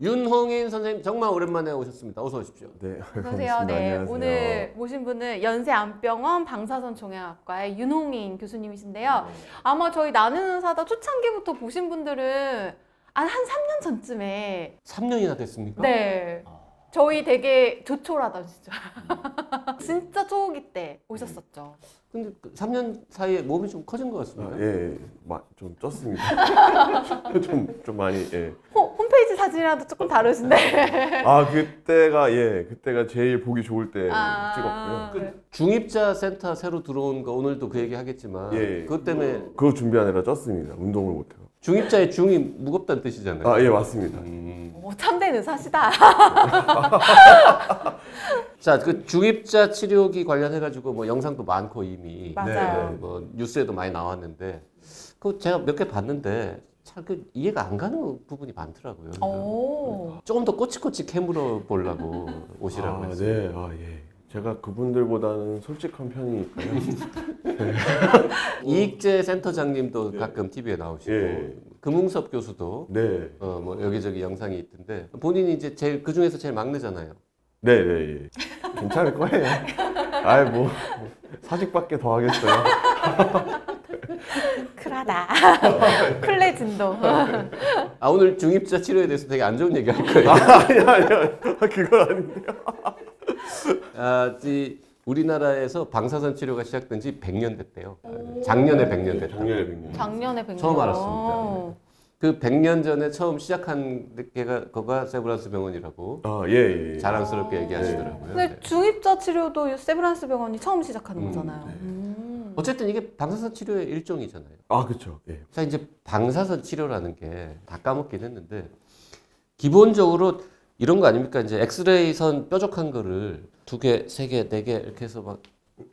윤홍인 선생님 정말 오랜만에 오셨습니다. 어서 오십시오. 네. 안녕하세요. 네, 안녕하세요. 오늘 모신 분은 연세안병원 방사선 종양학과의 윤홍인 교수님이신데요. 아마 저희 나는 의사다 초창기부터 보신 분들은 한, 한 3년 전쯤에 3년이나 됐습니까? 네. 저희 되게 조촐하다 진짜. 진짜 초기 때 오셨었죠. 근데 그 3년 사이에 몸이 좀 커진 것 아, 같습니다. 예, 예. 마, 좀 쪘습니다. 좀, 좀 많이, 예. 호, 홈페이지 사진이랑도 조금 다르신데. 아, 그때가, 예, 그때가 제일 보기 좋을 때 아, 찍었고요. 네. 중입자 센터 새로 들어온 거 오늘도 그 얘기 하겠지만 예. 그것 때문에 그거 준비하느라 쪘습니다. 운동을 못해서. 중입자의 중이 무겁다는 뜻이잖아요. 아, 예, 맞습니다. 음. 오, 참된 의사시다. 자, 그 중입자 치료기 관련해 가지고 뭐 영상도 많고 이미 맞아요. 네, 뭐 뉴스에도 많이 나왔는데 그 제가 몇 개 봤는데 참그 이해가 안 가는 부분이 많더라고요. 오. 조금 더 꼬치꼬치 캐물어 보려고 오시라고 아, 했어요. 네, 아, 예. 제가 그분들보다는 솔직한 편이니까요. 이익재 센터장님도 가끔 TV에 나오시고 예. 금웅섭 교수도 네. 어, 뭐 여기저기 영상이 있던데 본인이 이제 제일 그 중에서 제일 막내잖아요. 네, 네, 예. 괜찮을 거예요. 아이, 뭐, 뭐, 사직밖에 더 하겠어요. 쿨하다. 쿨레진도. 아 오늘 중입자 치료에 대해서 되게 안 좋은 얘기 할 거예요. 아니, 아니, 아니. 그건 아닌데요. 아, 이 우리나라에서 방사선 치료가 시작된 지 100년 됐대요. 작년에 100년 됐다. 작년에 100년. 작년에 뵌 처음 거. 알았습니다. 그 100년 전에 처음 시작한 게가 거가 세브란스 병원이라고 아, 예, 예. 자랑스럽게 얘기하시더라고요. 근데 중입자 치료도 세브란스 병원이 처음 시작하는 음, 거잖아요. 네. 음. 어쨌든 이게 방사선 치료의 일종이잖아요. 아, 그쵸. 예. 자 이제 방사선 치료라는 게 다 까먹긴 했는데 기본적으로 이런 거 아닙니까? 이제 엑스레이 선 뾰족한 거를 두 개, 세 개, 네 개 이렇게 해서 막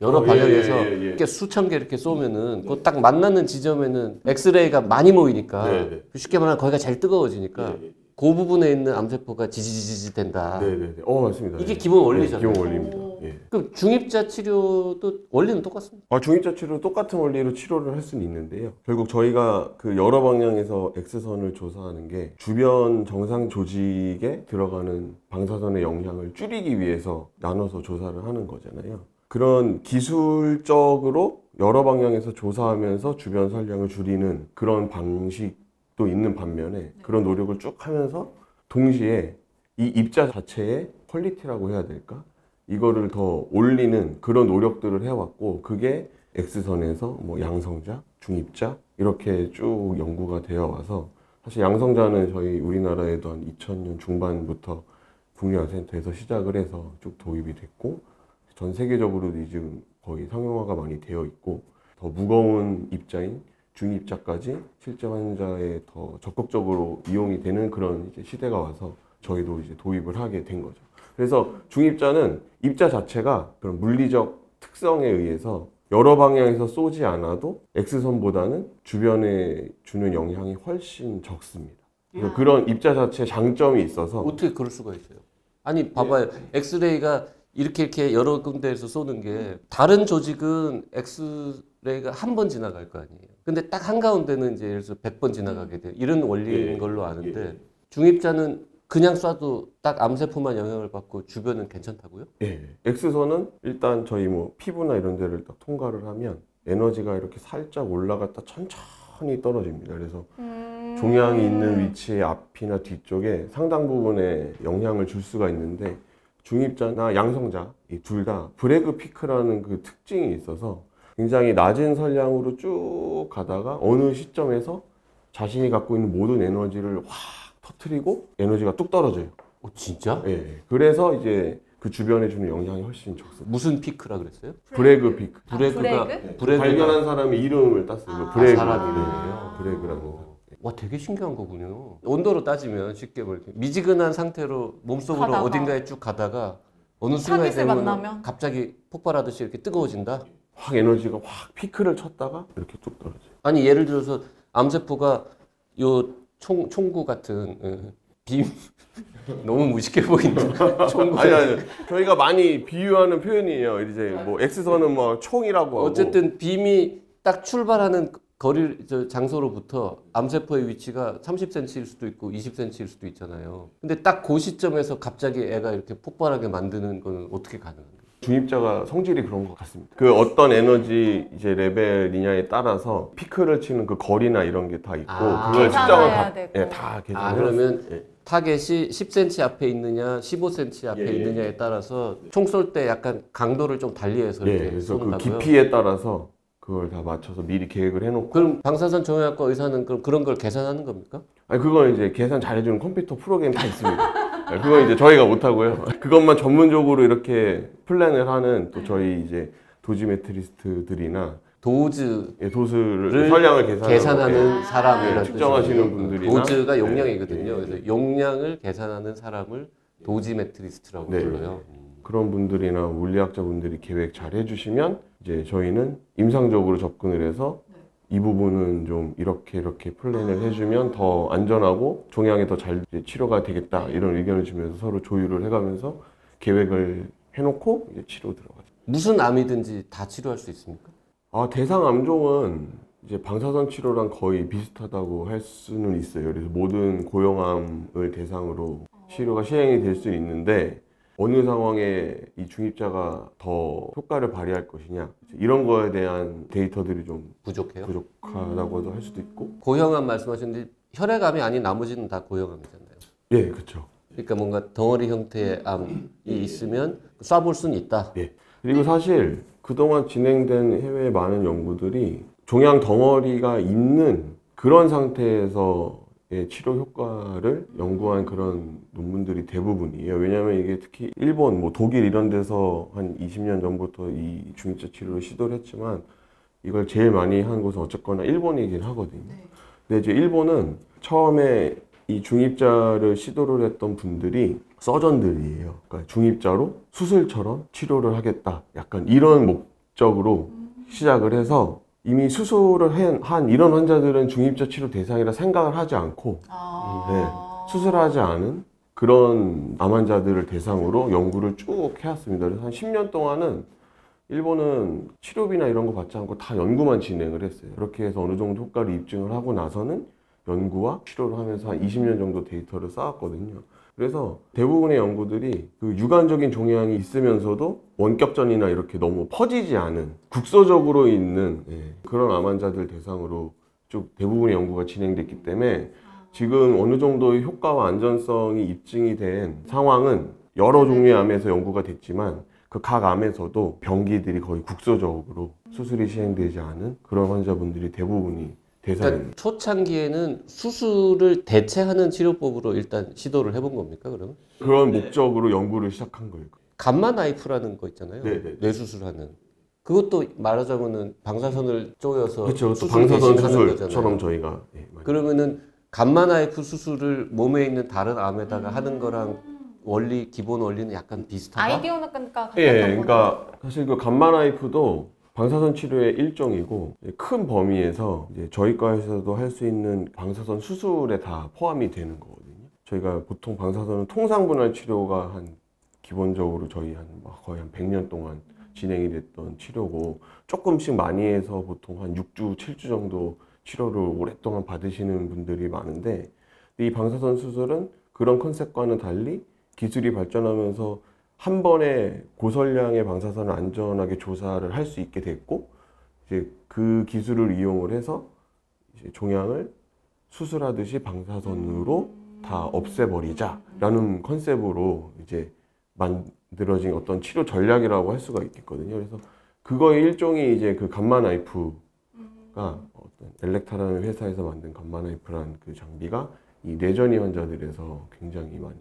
여러 어, 예, 방향에서 예, 예, 예. 이렇게 수천 개 이렇게 쏘면은 그 딱 만나는 지점에는 엑스레이가 많이 모이니까 네, 네. 쉽게 말하면 거기가 제일 뜨거워지니까 예, 예. 그 부분에 있는 암세포가 지지지지 된다. 네, 네, 네. 어, 맞습니다. 이게 예. 기본 원리잖아요. 네, 기본 원리입니다. 오. 예. 그럼 중입자 치료도 원리는 똑같습니다. 아, 중입자 치료 똑같은 원리로 치료를 할 수는 있는데요. 결국 저희가 그 여러 방향에서 X선을 조사하는 게 주변 정상 조직에 들어가는 방사선의 영향을 줄이기 위해서 나눠서 조사를 하는 거잖아요. 그런 기술적으로 여러 방향에서 조사하면서 주변 선량을 줄이는 그런 방식도 있는 반면에 그런 노력을 쭉 하면서 동시에 이 입자 자체의 퀄리티라고 해야 될까? 이거를 더 올리는 그런 노력들을 해왔고 그게 X선에서 뭐 양성자, 중입자 이렇게 쭉 연구가 되어 와서 사실 양성자는 저희 우리나라에도 한 2000년 중반부터 국립암센터에서 시작을 해서 쭉 도입이 됐고 전 세계적으로도 지금 거의 상용화가 많이 되어 있고 더 무거운 입자인 중입자까지 실제 환자에 더 적극적으로 이용이 되는 그런 시대가 와서 저희도 이제 도입을 하게 된 거죠. 그래서 중입자는 입자 자체가 그런 물리적 특성에 의해서 여러 방향에서 쏘지 않아도 X선보다는 주변에 주는 영향이 훨씬 적습니다. 그래서 그런 입자 자체의 장점이 있어서 어떻게 그럴 수가 있어요? 아니 봐봐요. 엑스레이가 이렇게 이렇게 여러 군데에서 쏘는 게 다른 조직은 엑스레이가 한 번 지나갈 거 아니에요. 근데 딱 한 가운데는 이제 예를 들어서 100번 지나가게 돼. 이런 원리인 예, 걸로 아는데 예. 중입자는 그냥 쏴도 딱 암세포만 영향을 받고 주변은 괜찮다고요? 예. X선은 일단 저희 뭐 피부나 이런 데를 딱 통과를 하면 에너지가 이렇게 살짝 올라갔다 천천히 떨어집니다. 그래서 음. 종양이 있는 위치의 앞이나 뒤쪽에 상당 부분에 영향을 줄 수가 있는데 중입자나 양성자 이 둘 다 Bragg peak라는 그 특징이 있어서 굉장히 낮은 선량으로 쭉 가다가 어느 시점에서 자신이 갖고 있는 모든 에너지를 확 터트리고 에너지가 뚝 떨어져요. 어 진짜? 예. 그래서 이제 그 주변에 주는 영향이 훨씬 적습니다. 무슨 피크라 그랬어요? Bragg peak. 아, Bragg가 Bragg? Bragg가 발견한 사람의 이름을 땄어요. 아, Bragg. 사람이네요. 네, Bragg라는 거. 와 되게 신기한 거군요. 온도로 따지면 쉽게 말해 미지근한 상태로 몸속으로 가다가. 어딘가에 쭉 가다가 어느 순간에 타깃을 되면 만나면? 갑자기 폭발하듯이 이렇게 뜨거워진다. 확 에너지가 확 피크를 쳤다가 이렇게 뚝 떨어져요. 아니 예를 들어서 암세포가 요 총, 총구 같은 어, 빔 너무 무식해 보인다. 총구. 아니 아니 저희가 많이 비유하는 표현이에요. 이제 뭐 X선은 뭐 총이라고 하고 어쨌든 빔이 딱 출발하는 거리 저 장소로부터 암세포의 위치가 30cm일 수도 있고 20cm일 수도 있잖아요. 근데 딱 그 시점에서 갑자기 애가 이렇게 폭발하게 만드는 거는 어떻게 가능한가요? 중입자가 성질이 그런 것 같습니다. 그 어떤 에너지 이제 레벨이냐에 따라서 피크를 치는 그 거리나 이런 게 다 있고 아. 그걸 측정을 다, 되고. 예, 다 계산해요. 아 그러면 예. 타겟이 10cm 앞에 있느냐 15cm 앞에 예, 예. 있느냐에 따라서 총 쏠 때 약간 강도를 좀 달리해서 예, 이렇게 그래서 그 쏜다고요? 깊이에 따라서 그걸 다 맞춰서 미리 계획을 해놓고 그럼 방사선 종양학과 의사는 그럼 그런 걸 계산하는 겁니까? 아니 그건 이제 계산 잘해주는 컴퓨터 프로그램 다 있습니다. 네, 그건 이제 저희가 못하고요. 그것만 전문적으로 이렇게 플랜을 하는 또 저희 이제 dosimetrist들이나 dose 예, 도수를 를 선량을 계산하는 계산하는 예, 사람이라는 예, 측정하시는 뜻이거든요. 분들이나 dose가 예, 용량이거든요. 예, 예. 그래서 용량을 계산하는 사람을 dosimetrist라고 네. 불러요. 그런 분들이나 물리학자 분들이 계획 잘 해주시면 이제 저희는 임상적으로 접근을 해서 이 부분은 좀 이렇게 이렇게 플랜을 해주면 더 안전하고 종양에 더잘 치료가 되겠다 이런 의견을 주면서 서로 조율을 해가면서 계획을 해놓고 이제 치료 들어가죠. 무슨 암이든지 다 치료할 수 있습니까? 아 대상 암종은 이제 방사선 치료랑 거의 비슷하다고 할 수는 있어요. 그래서 모든 고형암을 대상으로 치료가 시행이 될 수 있는데 어느 상황에 이 중입자가 더 효과를 발휘할 것이냐 이런 거에 대한 데이터들이 좀 부족해요. 부족하다고도 할 수도 있고 고형암 말씀하셨는데 혈액암이 아닌 나머지는 다 고형암이잖아요. 예 그렇죠. 그러니까 뭔가 덩어리 형태의 암이 있으면 쏴볼 수는 있다. 그리고 사실 그동안 진행된 해외 많은 연구들이 종양 덩어리가 있는 그런 상태에서의 치료 효과를 연구한 그런 논문들이 대부분이에요. 왜냐하면 이게 특히 일본, 뭐 독일 이런 데서 한 20년 전부터 이 중입자 치료를 시도를 했지만 이걸 제일 많이 한 곳은 어쨌거나 일본이긴 하거든요. 근데 이제 일본은 처음에 이 중입자를 시도를 했던 분들이 서전들이에요. 그러니까 중입자로 수술처럼 치료를 하겠다. 약간 이런 목적으로 시작을 해서 이미 수술을 한, 한 이런 환자들은 중입자 치료 대상이라 생각을 하지 않고 아. 수술하지 않은 그런 암 환자들을 대상으로 연구를 쭉 해왔습니다. 그래서 한 10년 동안은 일본은 치료비나 이런 거 받지 않고 다 연구만 진행을 했어요. 그렇게 해서 어느 정도 효과를 입증을 하고 나서는 연구와 치료를 하면서 한 20년 정도 데이터를 쌓았거든요. 그래서 대부분의 연구들이 그 유관적인 종양이 있으면서도 원격전이나 이렇게 너무 퍼지지 않은 국소적으로 있는 예, 그런 암 환자들 대상으로 쭉 대부분의 연구가 진행됐기 때문에 지금 어느 정도의 효과와 안전성이 입증이 된 상황은 여러 종류의 암에서 연구가 됐지만 그 각 암에서도 병기들이 거의 국소적으로 수술이 시행되지 않은 그런 환자분들이 대부분이 대상입니다. 그러니까 초창기에는 수술을 대체하는 치료법으로 일단 시도를 해본 겁니까? 그러면 그런 목적으로 연구를 시작한 거예요. 감마 나이프라는 거 있잖아요. 네 네. 뇌수술하는 그것도 말하자면은 방사선을 쪼여서 그렇죠. 또 수술 방사선 수술처럼. 저희가 예, 많이 그러면은 감마 나이프 수술을 몸에 있는 다른 암에다가 하는 거랑 원리 기본 원리는 약간 비슷하다. 아이디어는 그러니까 예, 그러니까 사실 그 감마 나이프도 방사선 치료의 일종이고 큰 범위에서 저희 과에서도 할 수 있는 방사선 수술에 다 포함이 되는 거거든요. 저희가 보통 방사선은 통상 분할 치료가 한 기본적으로 저희 한뭐 거의 한 100년 동안 진행이 됐던 치료고 조금씩 많이 해서 보통 한 6주, 7주 정도 치료를 오랫동안 받으시는 분들이 많은데 이 방사선 수술은 그런 컨셉과는 달리 기술이 발전하면서 한 번에 고설량의 방사선을 안전하게 조사를 할 수 있게 됐고 이제 그 기술을 이용을 해서 종양을 수술하듯이 방사선으로 다 없애버리자라는 컨셉으로 이제 만들어진 어떤 치료 전략이라고 할 수가 있겠거든요. 그래서 그거의 일종이 이제 그 감마 나이프가 어떤 엘렉타라는 회사에서 만든 감마 나이프라는 그 장비가 이 뇌전이 환자들에서 굉장히 많이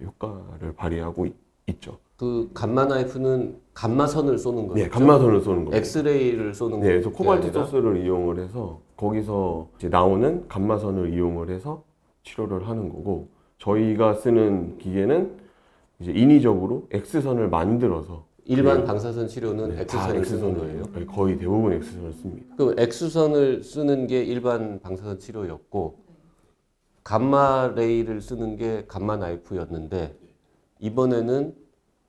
효과를 발휘하고 있, 죠 그 감마 나이프는 감마선을 쏘는 거죠. 네, 감마선을 쏘는 거예요. 엑스레이를 쏘는 네, 그래서 게 코발트 아니라? 소스를 이용을 해서 거기서 이제 나오는 감마선을 이용을 해서 치료를 하는 거고 저희가 쓰는 기계는 이제 인위적으로 X선을 만들어서 일반 네. 방사선 치료는 네, 다 X선을 X선이에요. 거예요. 거의 대부분 X선을 씁니다. 그 X선을 쓰는 게 일반 방사선 치료였고 감마 레이를 쓰는 게 감마 나이프였는데 이번에는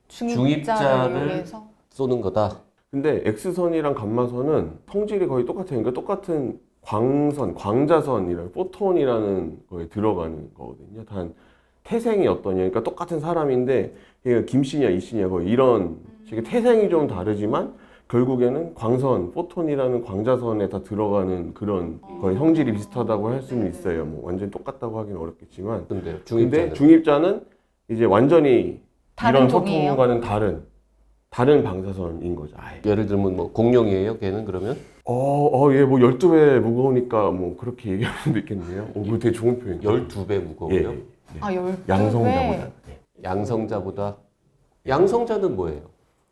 중입자를 위해서 쏘는 거다. 근데 X선이랑 감마선은 성질이 거의 똑같아요. 그러니까 똑같은 광선, 광자선이라는 포톤이라는 거에 들어가는 거거든요. 단 태생이 어떠냐. 그러니까 똑같은 사람인데 얘가 김씨냐 이씨냐 거의 이런 식의 태생이 좀 다르지만 결국에는 광선, 포톤이라는 광자선에 다 들어가는 그런 거의 성질이 비슷하다고 할 수는 있어요. 뭐 완전 히 똑같다고 하기는 어렵겠지만 근데 근데 중입자는 중입자는 이제 완전히 이런 종이에요? 소통과는 다른 다른 방사선인 거죠. 아예. 예를 들면 뭐 공룡이에요. 걔는 그러면 어, 어, 얘뭐 12배 무거우니까 뭐 그렇게 얘기할 수도 있겠네요. 오, 그거 되게 좋은 표현이에요. 12배 예, 무거워요. 예. 아, 열 양성자보다. 예. 양성자보다 양성자는 뭐예요?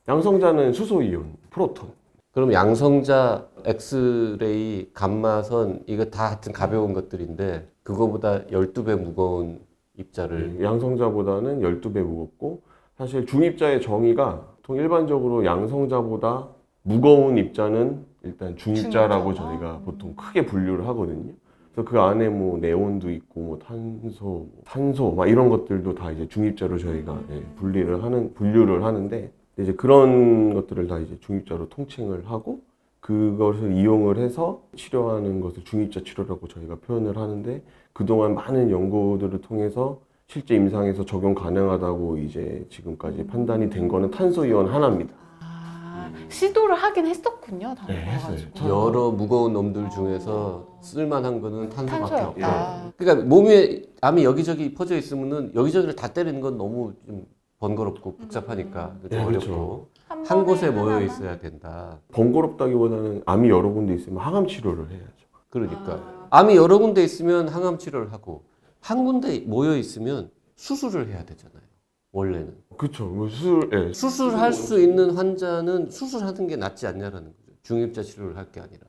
양성자는 수소이온, 프로톤. 그럼 양성자 엑스레이 감마선 이거 다 하여튼 가벼운 것들인데 그거보다 12배 무거운 입자를 예, 양성자보다는 12배 무겁고 사실 중입자의 정의가 보통 일반적으로 양성자보다 무거운 입자는 일단 중입자라고 중입자. 저희가 보통 크게 분류를 하거든요. 그래서 그 안에 뭐 네온도 있고 뭐 탄소, 뭐 탄소 막 이런 것들도 다 이제 중입자로 저희가 예, 분리를 하는 분류를 하는데 이제 그런 것들을 다 이제 중입자로 통칭을 하고 그것을 이용을 해서 치료하는 것을 중입자 치료라고 저희가 표현을 하는데 그동안 많은 연구들을 통해서 실제 임상에서 적용 가능하다고 이제 지금까지 판단이 된 거는 탄소 이온 하나입니다. 아, 시도를 하긴 했었군요. 다른 네, 거 했어요. 여러 무거운 놈들 중에서 쓸만한 거는 탄소밖에 없다. 탄소였다. 그러니까 몸에 암이 여기저기 퍼져 있으면은 여기저기를 다 때리는 건 너무 좀 번거롭고 복잡하니까 좀 네, 어렵고 그렇죠. 한한 곳에 번에 모여 하나만? 있어야 된다. 번거롭다기보다는 암이 여러 군데 있으면 항암 치료를 해야죠. 그러니까 암이 여러 군데 있으면 항암 치료를 하고 한 군데 모여 있으면 수술을 해야 되잖아요. 원래는 그렇죠. 뭐 수술, 예. 수술할 수 있는 환자는 수술하는 게 낫지 않냐라는 거죠. 중입자 치료를 할 게 아니라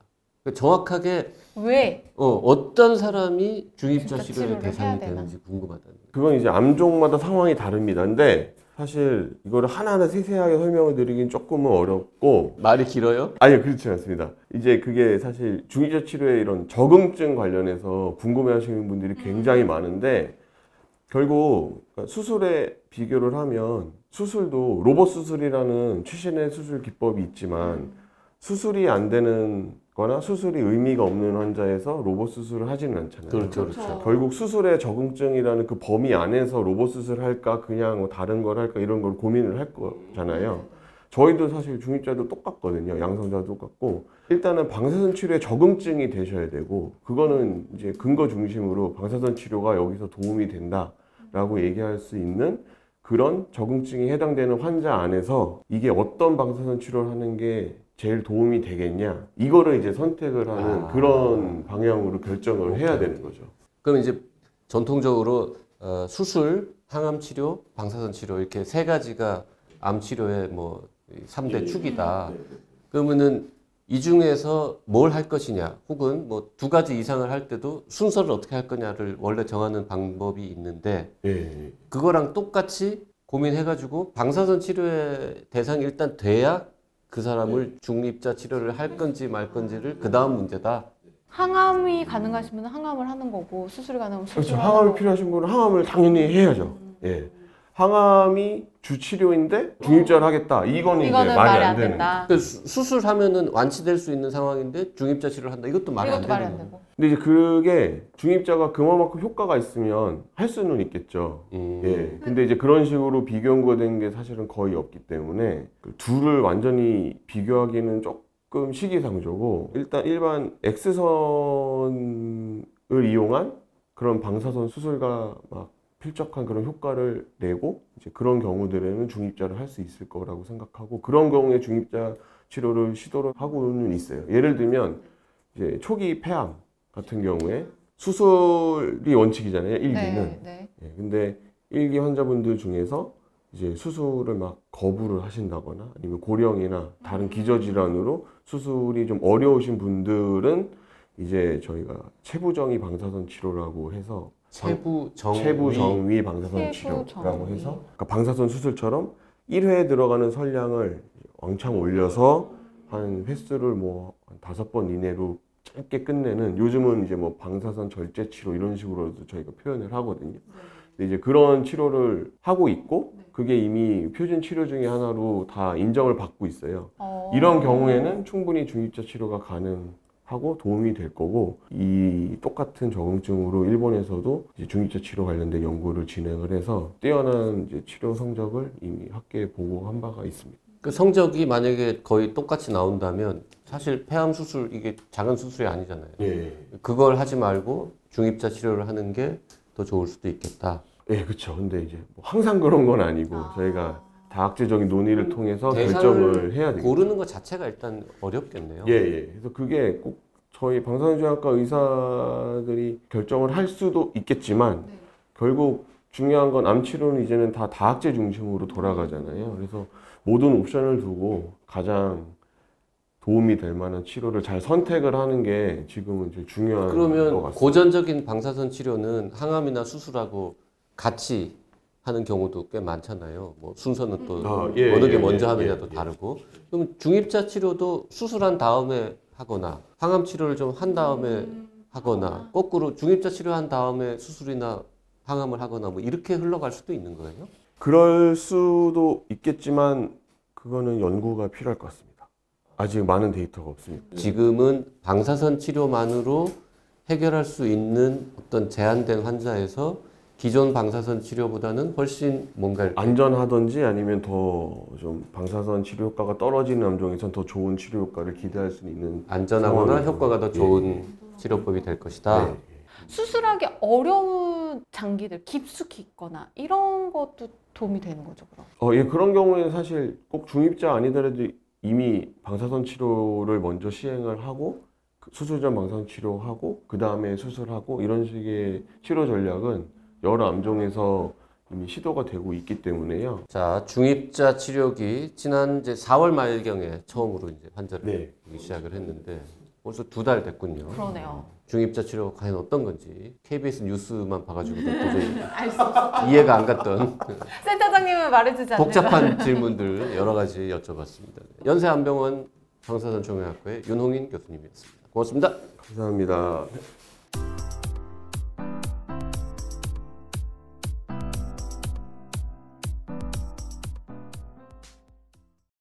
그러니까 정확하게 왜? 어, 어떤 사람이 중입자 중입자 치료의 대상이? 되는지 궁금하다는 거예요. 그건 이제 암종마다 상황이 다릅니다. 근데 사실 이거를 하나하나 세세하게 설명을 드리긴 조금은 어렵고 말이 길어요? 아니요 그렇지 않습니다. 이제 그게 사실 중의자 치료의 이런 적응증 관련해서 궁금해하시는 분들이 굉장히 많은데 결국 그러니까 수술에 비교를 하면 수술도 로봇 수술이라는 최신의 수술 기법이 있지만 수술이 안 되는 거나 수술이 의미가 없는 환자에서 로봇 수술을 하지는 않잖아요. 그렇죠, 그렇죠. 그렇죠. 결국 수술의 적응증이라는 그 범위 안에서 로봇 수술 할까 그냥 뭐 다른 걸 할까 이런 걸 고민을 할 거잖아요. 저희도 사실 중입자도 똑같거든요. 양성자도 똑같고 일단은 방사선 치료에 적응증이 되셔야 되고 그거는 이제 근거 중심으로 방사선 치료가 여기서 도움이 된다라고 얘기할 수 있는 그런 적응증이 해당되는 환자 안에서 이게 어떤 방사선 치료를 하는 게 제일 도움이 되겠냐 이거를 이제 선택을 하는 아. 그런 방향으로 결정을 해야 되는 거죠. 그럼 이제 전통적으로 어, 수술, 항암 치료, 방사선 치료 이렇게 세 가지가 암 치료의 뭐 3대 축이다. 그러면은 이 중에서 뭘 할 것이냐, 혹은 뭐 두 가지 이상을 할 때도 순서를 어떻게 할 거냐를 원래 정하는 방법이 있는데 예. 그거랑 똑같이 고민해가지고 방사선 치료의 대상이 일단 돼야 그 사람을 중립자 치료를 할 건지 말 건지를 그 다음 문제다. 항암이 가능하시면 항암을 하는 거고 수술이 가능하면 수술을 그렇죠. 하는 항암이 거고. 필요하신 분은 항암을 당연히 해야죠. 예. 항암이 주 치료인데 중입자를 하겠다. 이거는, 이제 이거는 말이, 말이 안안 되는. 된다. 그 수- 수술하면은 완치될 수 있는 상황인데 중입자 치료를 한다. 이것도 말이 안 이것도 되는 말이 안 거예요. 되고. 근데 이제 그게 중입자가 그만큼 효과가 있으면 할 수는 있겠죠. 음. 예. 근데 이제 그런 식으로 비교 연구된 게 사실은 거의 없기 때문에 그 둘을 완전히 비교하기는 조금 시기상조고 일단 일반 X선을 이용한 그런 방사선 수술과 막 필적한 그런 효과를 내고 이제 그런 경우들에는 중입자를 할 수 있을 거라고 생각하고 그런 경우에 중입자 치료를 시도를 하고는 있어요. 예를 들면 이제 초기 폐암 같은 경우에 수술이 원칙이잖아요. 1기는. 네, 네. 예, 근데 일기 환자분들 중에서 이제 수술을 막 거부를 하신다거나 아니면 고령이나 다른 기저질환으로 수술이 좀 어려우신 분들은 이제 저희가 체부정위 방사선 치료라고 해서 체부 정 체부 정위 방사선 치료라고 정위. 해서 그러니까 방사선 수술처럼 1회에 들어가는 선량을 왕창 올려서 한 횟수를 뭐한 다섯 번 이내로 짧게 끝내는 요즘은 이제 뭐 방사선 절제 치료 이런 식으로도 저희가 표현을 하거든요. 근데 이제 그런 치료를 하고 있고 그게 이미 표준 치료 중에 하나로 다 인정을 받고 있어요. 어. 이런 경우에는 충분히 중입자 치료가 가능 하고 도움이 될 거고 이 똑같은 적응증으로 일본에서도 이제 중입자 치료 관련된 연구를 진행을 해서 뛰어난 이제 치료 성적을 이미 학계에 보고한 바가 있습니다. 그 성적이 만약에 거의 똑같이 나온다면 사실 폐암 수술 이게 작은 수술이 아니잖아요. 예, 그걸 하지 말고 중입자 치료를 하는 게 더 좋을 수도 있겠다. 예, 그렇죠. 근데 이제 뭐 항상 그런 건 아니고 저희가 다학제적인 논의를 통해서 대상을 결정을 해야 되겠죠. 고르는 것 자체가 일단 어렵겠네요. 예, 예. 그래서 그게 꼭 저희 방사선제학과 의사들이 결정을 할 수도 있겠지만 결국 중요한 건 암 치료는 이제는 다 다학제 중심으로 돌아가잖아요. 그래서 모든 옵션을 두고 가장 도움이 될 만한 치료를 잘 선택을 하는 게 지금은 제일 중요한 것 그러면 같습니다. 고전적인 방사선 치료는 항암이나 수술하고 같이 하는 경우도 꽤 많잖아요. 뭐 순서는 또 아, 예, 어느 게 예, 먼저 예, 하느냐도 예, 다르고. 그럼 중입자 치료도 수술한 다음에 하거나 항암 치료를 좀 한 다음에 하거나 거꾸로 중입자 치료한 다음에 수술이나 항암을 하거나 뭐 이렇게 흘러갈 수도 있는 거예요. 그럴 수도 있겠지만 그거는 연구가 필요할 것 같습니다. 아직 많은 데이터가 없습니다. 지금은 방사선 치료만으로 해결할 수 있는 어떤 제한된 환자에서 기존 방사선 치료보다는 훨씬 뭔가 이렇게 안전하던지 아니면 더 좀 방사선 치료 효과가 떨어지는 암종에선 더 좋은 치료 효과를 기대할 수 있는 안전하거나 상황이죠. 효과가 더 예, 좋은 예. 치료법이 될 것이다. 네. 수술하기 어려운 장기들 깊숙이 있거나 이런 것도 도움이 되는 거죠, 그럼. 어, 예, 그런 경우에는 사실 꼭 중입자 아니더라도 이미 방사선 치료를 먼저 시행을 하고 그 수술 전 방사선 치료하고 그 다음에 수술하고 이런 식의 치료 전략은 여러 암종에서 이미 시도가 되고 있기 때문에요. 자, 중입자 치료기 지난 이제 4월 말경에 처음으로 이제 환자를 네. 보기 시작을 했는데 벌써 두 달 됐군요. 그러네요. 중입자 치료 과연 어떤 건지 KBS 뉴스만 봐가지고 도저히 알 수 없어. 이해가 안 갔던 센터장님은 말해주지 않는 복잡한 질문들 여러 가지 여쭤봤습니다. 연세안병원 방사선 종양학과의 윤홍인 교수님이었습니다. 고맙습니다. 감사합니다.